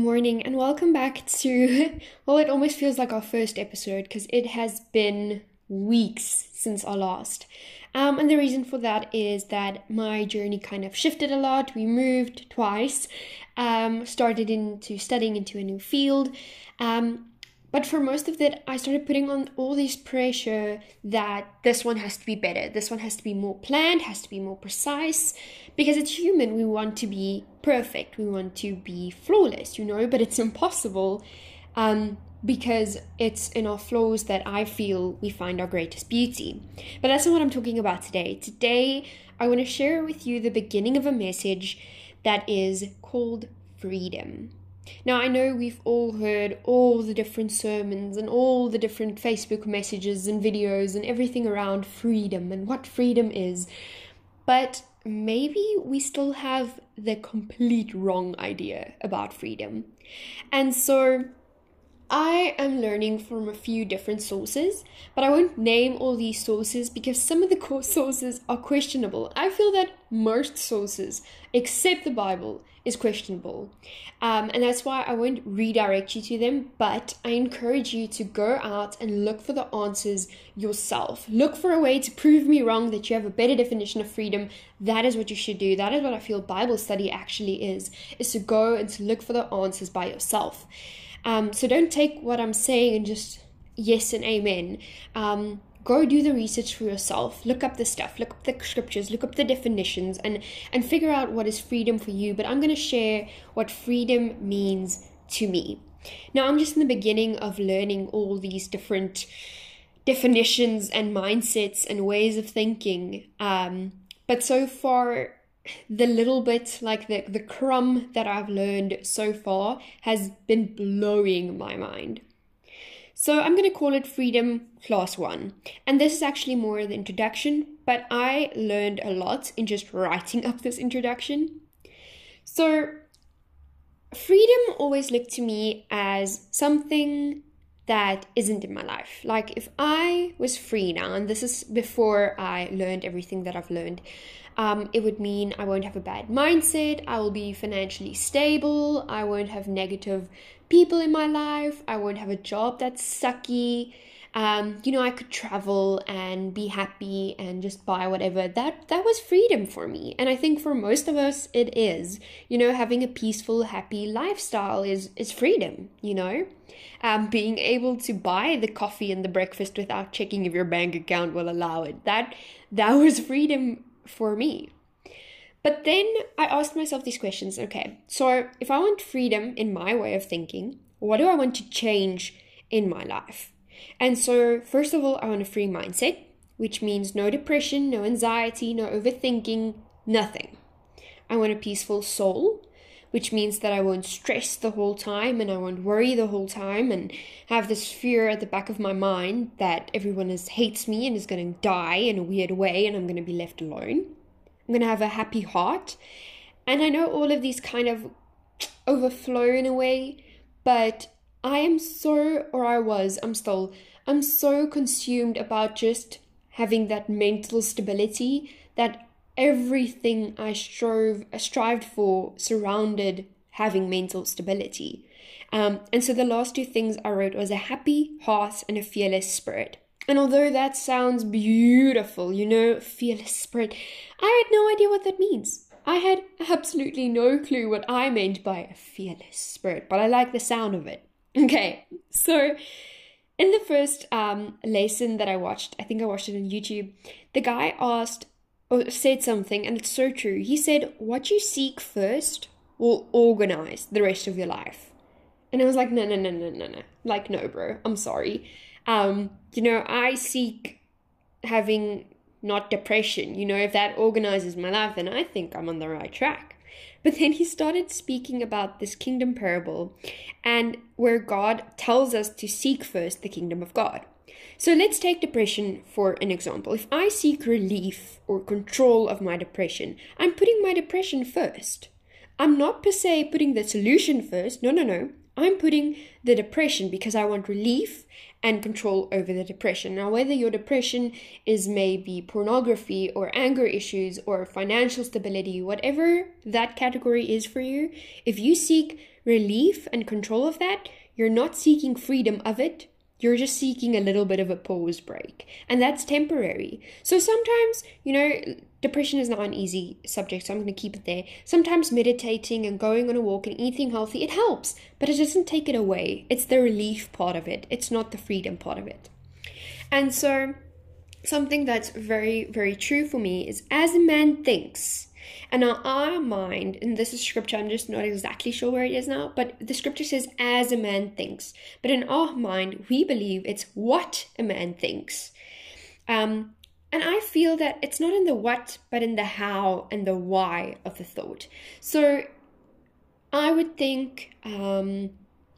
morning and welcome back to, well, it almost feels like our first episode because it has been weeks since our last. Um, and the reason for that is that my journey kind of shifted a lot. We moved twice, um, started into studying into a new field. Um, but for most of it, I started putting on all this pressure that this one has to be better, this one has to be more planned, has to be more precise, because it's human. We want to be perfect, we want to be flawless, you know, but it's impossible um, because it's in our flaws that I feel we find our greatest beauty. But that's not what I'm talking about today. Today, I want to share with you the beginning of a message that is called freedom. Now, I know we've all heard all the different sermons and all the different Facebook messages and videos and everything around freedom and what freedom is, but maybe we still have the complete wrong idea about freedom. And so, I am learning from a few different sources, but I won't name all these sources because some of the core sources are questionable. I feel that most sources, except the Bible, is questionable. Um, and that's why I won't redirect you to them, but I encourage you to go out and look for the answers yourself. Look for a way to prove me wrong that you have a better definition of freedom. That is what you should do. That is what I feel Bible study actually is, is to go and to look for the answers by yourself. Um, so don't take what I'm saying and just yes and amen. Um, go do the research for yourself. Look up the stuff. Look up the scriptures. Look up the definitions and and figure out what is freedom for you. But i'm going to share what freedom means to me. Now i'm just in the beginning of learning all these different definitions and mindsets and ways of thinking. Um, but so far the little bit like the the crumb that I've learned so far has been blowing my mind. So I'm going to call it Freedom Class 1. And this is actually more the introduction, but I learned a lot in just writing up this introduction. So freedom always looked to me as something that isn't in my life. Like if I was free now, and this is before I learned everything that I've learned, um, it would mean I won't have a bad mindset, I will be financially stable, I won't have negative people in my life, I won't have a job that's sucky. Um, you know, I could travel and be happy and just buy whatever. That that was freedom for me, and I think for most of us it is. You know, having a peaceful, happy lifestyle is is freedom. You know, um, being able to buy the coffee and the breakfast without checking if your bank account will allow it. That that was freedom for me. But then I asked myself these questions okay, so if I want freedom in my way of thinking, what do I want to change in my life? And so, first of all, I want a free mindset, which means no depression, no anxiety, no overthinking, nothing. I want a peaceful soul, which means that I won't stress the whole time and I won't worry the whole time and have this fear at the back of my mind that everyone is, hates me and is going to die in a weird way and I'm going to be left alone. I'm going to have a happy heart. And I know all of these kind of overflow in a way, but I am so, or I was, I'm still, I'm so consumed about just having that mental stability that everything I strove strived for surrounded having mental stability. Um, and so the last two things I wrote was a happy heart and a fearless spirit. And although that sounds beautiful, you know, fearless spirit, I had no idea what that means. I had absolutely no clue what I meant by a fearless spirit, but I like the sound of it. Okay, so in the first um, lesson that I watched, I think I watched it on YouTube, the guy asked or said something, and it's so true. He said, What you seek first will organize the rest of your life. And I was like, No, no, no, no, no, no. Like, no, bro, I'm sorry. Um, you know, I seek having not depression. You know, if that organizes my life, then I think I'm on the right track. But then he started speaking about this kingdom parable and where God tells us to seek first the kingdom of God. So let's take depression for an example. If I seek relief or control of my depression, I'm putting my depression first. I'm not per se putting the solution first. No, no, no. I'm putting the depression because I want relief and control over the depression. Now, whether your depression is maybe pornography or anger issues or financial stability, whatever that category is for you, if you seek relief and control of that, you're not seeking freedom of it, you're just seeking a little bit of a pause break. And that's temporary. So sometimes, you know, depression is not an easy subject, so I'm going to keep it there. Sometimes meditating and going on a walk and eating healthy, it helps, but it doesn't take it away. It's the relief part of it, it's not the freedom part of it. And so, something that's very, very true for me is as a man thinks, and now our mind, and this is scripture, I'm just not exactly sure where it is now, but the scripture says, as a man thinks. But in our mind, we believe it's what a man thinks. Um, and I feel that it's not in the what, but in the how and the why of the thought. So I would think, um,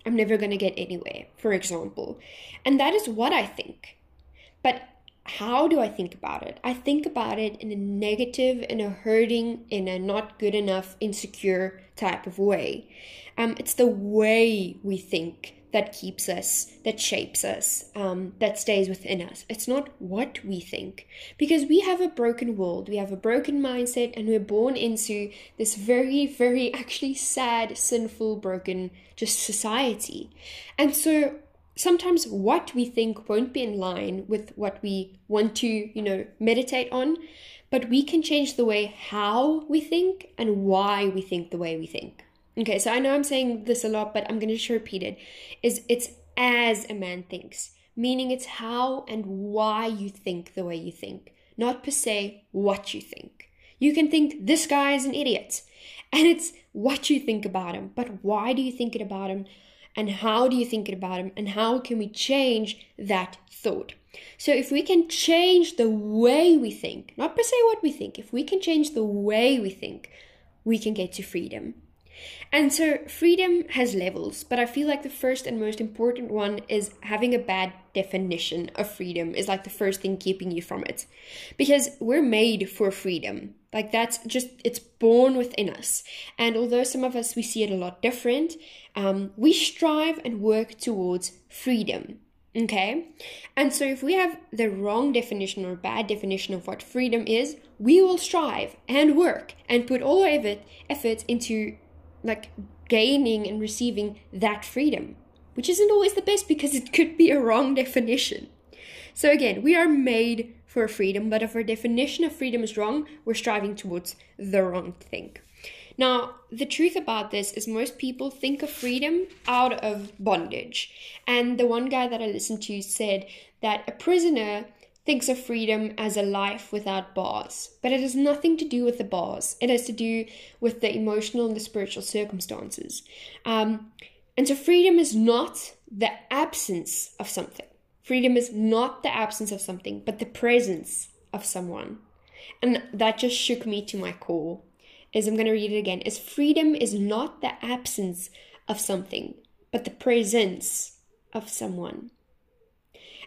I'm never going to get anywhere, for example. And that is what I think. But how do I think about it? I think about it in a negative, in a hurting, in a not good enough, insecure type of way. Um, it's the way we think that keeps us, that shapes us, um, that stays within us. It's not what we think. Because we have a broken world, we have a broken mindset, and we're born into this very, very actually sad, sinful, broken just society. And so sometimes what we think won't be in line with what we want to, you know, meditate on, but we can change the way how we think and why we think the way we think. Okay, so I know I'm saying this a lot, but I'm going to just repeat it. Is it's as a man thinks, meaning it's how and why you think the way you think, not per se what you think. You can think this guy is an idiot, and it's what you think about him, but why do you think it about him? And how do you think about them and how can we change that thought? So if we can change the way we think not per se what we think if we can change the way we think we can get to freedom and so freedom has levels, but I feel like the first and most important one is having a bad definition of freedom is like the first thing keeping you from it. Because we're made for freedom. Like that's just, it's born within us. And although some of us, we see it a lot different, um, we strive and work towards freedom. Okay? And so if we have the wrong definition or bad definition of what freedom is, we will strive and work and put all our it effort into like gaining and receiving that freedom, which isn't always the best because it could be a wrong definition. So again, we are made for freedom, but if our definition of freedom is wrong, we're striving towards the wrong thing. Now, the truth about this is most people think of freedom out of bondage. And the one guy that I listened to said that a prisoner thinks of freedom as a life without bars, but it has nothing to do with the bars. It has to do with the emotional and the spiritual circumstances. Um, and so, freedom is not the absence of something. Freedom is not the absence of something, but the presence of someone. And that just shook me to my core. Is I'm going to read it again. Is freedom is not the absence of something, but the presence of someone.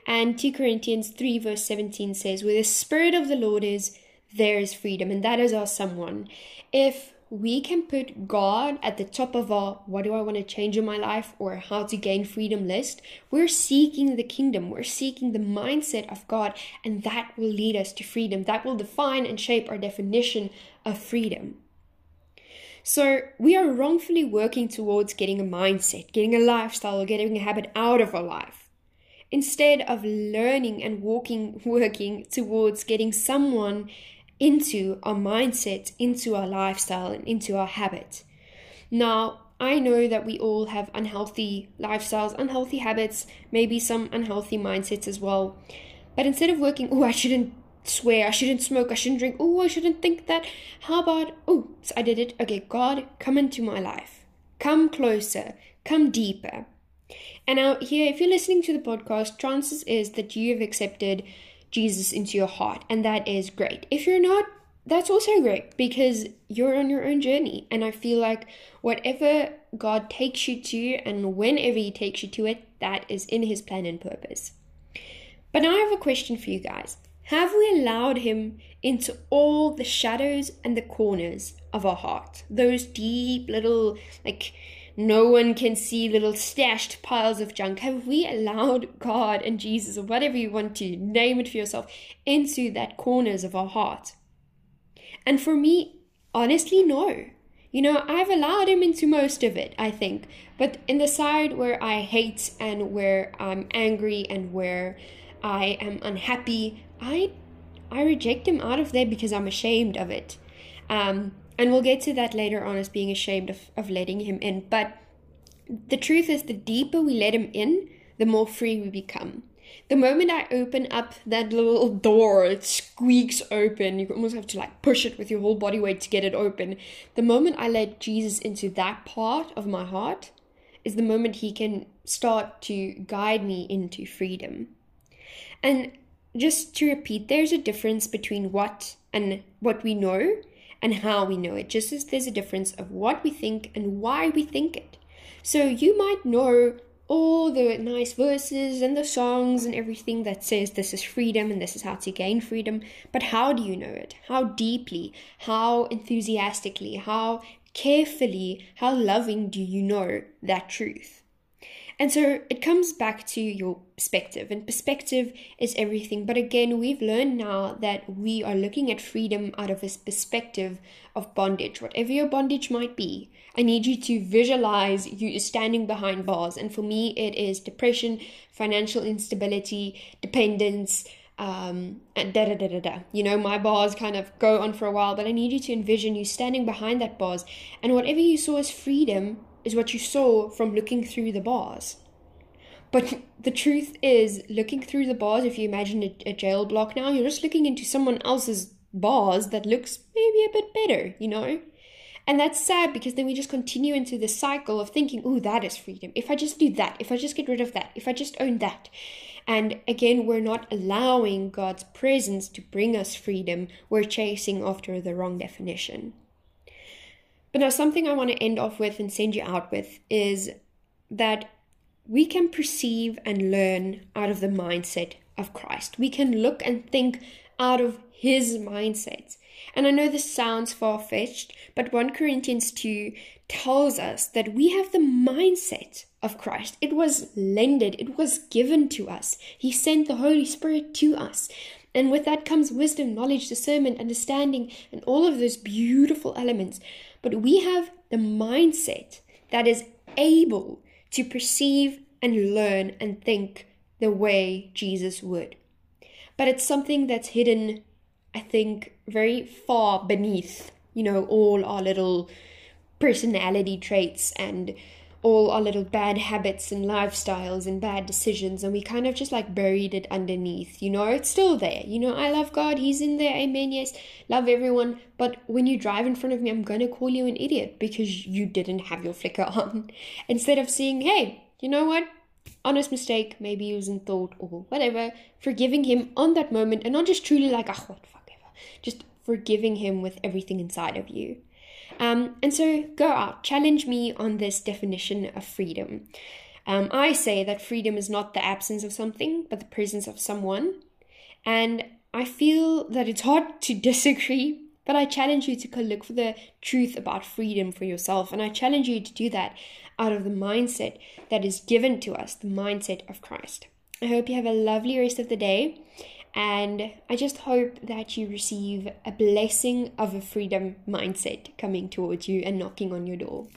And 2 Corinthians 3, verse 17 says, Where the Spirit of the Lord is, there is freedom. And that is our someone. If we can put God at the top of our what do I want to change in my life or how to gain freedom list, we're seeking the kingdom, we're seeking the mindset of God, and that will lead us to freedom. That will define and shape our definition of freedom. So we are wrongfully working towards getting a mindset, getting a lifestyle, or getting a habit out of our life instead of learning and walking, working towards getting someone into our mindset, into our lifestyle, and into our habit. Now, I know that we all have unhealthy lifestyles, unhealthy habits, maybe some unhealthy mindsets as well. But instead of working, oh, I shouldn't swear, I shouldn't smoke, I shouldn't drink, oh, I shouldn't think that, how about, oh, so I did it. Okay, God, come into my life. Come closer, come deeper. And now, here, if you're listening to the podcast, chances is that you have accepted Jesus into your heart, and that is great. If you're not, that's also great because you're on your own journey. And I feel like whatever God takes you to, and whenever He takes you to it, that is in His plan and purpose. But now I have a question for you guys. Have we allowed Him into all the shadows and the corners of our heart? Those deep little, like, no one can see little stashed piles of junk? Have we allowed God and Jesus, or whatever you want to name it for yourself, into that corners of our heart? And for me, honestly, no. You know, I've allowed him into most of it, I think. But in the side where I hate and where I'm angry and where I am unhappy, I I reject him out of there because I'm ashamed of it. Um, and we'll get to that later on as being ashamed of, of letting him in. But the truth is, the deeper we let him in, the more free we become. The moment I open up that little door, it squeaks open. You almost have to like push it with your whole body weight to get it open. The moment I let Jesus into that part of my heart is the moment he can start to guide me into freedom. And just to repeat, there's a difference between what and what we know and how we know it, just as there's a difference of what we think and why we think it. So you might know all the nice verses and the songs and everything that says this is freedom and this is how to gain freedom, but how do you know it? How deeply? How enthusiastically? How carefully? How loving do you know that truth? And so it comes back to your perspective, and perspective is everything. But again, we've learned now that we are looking at freedom out of this perspective of bondage, whatever your bondage might be. I need you to visualize you standing behind bars. And for me, it is depression, financial instability, dependence, um, and da da da da da. You know, my bars kind of go on for a while, but I need you to envision you standing behind that bars, and whatever you saw as freedom is what you saw from looking through the bars. But the truth is, looking through the bars, if you imagine a, a jail block now, you're just looking into someone else's bars that looks maybe a bit better, you know? And that's sad because then we just continue into the cycle of thinking, oh, that is freedom. If I just do that, if I just get rid of that, if I just own that. And again, we're not allowing God's presence to bring us freedom. We're chasing after the wrong definition. But now, something I want to end off with and send you out with is that we can perceive and learn out of the mindset of Christ. We can look and think out of his mindset. And I know this sounds far fetched, but 1 Corinthians 2 tells us that we have the mindset of Christ. It was lended, it was given to us. He sent the Holy Spirit to us. And with that comes wisdom, knowledge, discernment, understanding, and all of those beautiful elements. But we have the mindset that is able to perceive and learn and think the way Jesus would. But it's something that's hidden, I think, very far beneath, you know, all our little personality traits and all our little bad habits and lifestyles and bad decisions and we kind of just like buried it underneath you know? It's still there. You know i love god. He's in there. Amen. Yes. Love everyone. But when you drive in front of me i'm gonna call you an idiot because you didn't have your flicker on. Instead of saying hey you know what? Honest mistake. Maybe he was in thought or whatever. Forgiving him on that moment and not just truly like oh what? Fuck ever. Just forgiving him with everything inside of you um, and so go out, challenge me on this definition of freedom. Um, I say that freedom is not the absence of something, but the presence of someone. And I feel that it's hard to disagree, but I challenge you to look for the truth about freedom for yourself. And I challenge you to do that out of the mindset that is given to us, the mindset of Christ. I hope you have a lovely rest of the day. And I just hope that you receive a blessing of a freedom mindset coming towards you and knocking on your door.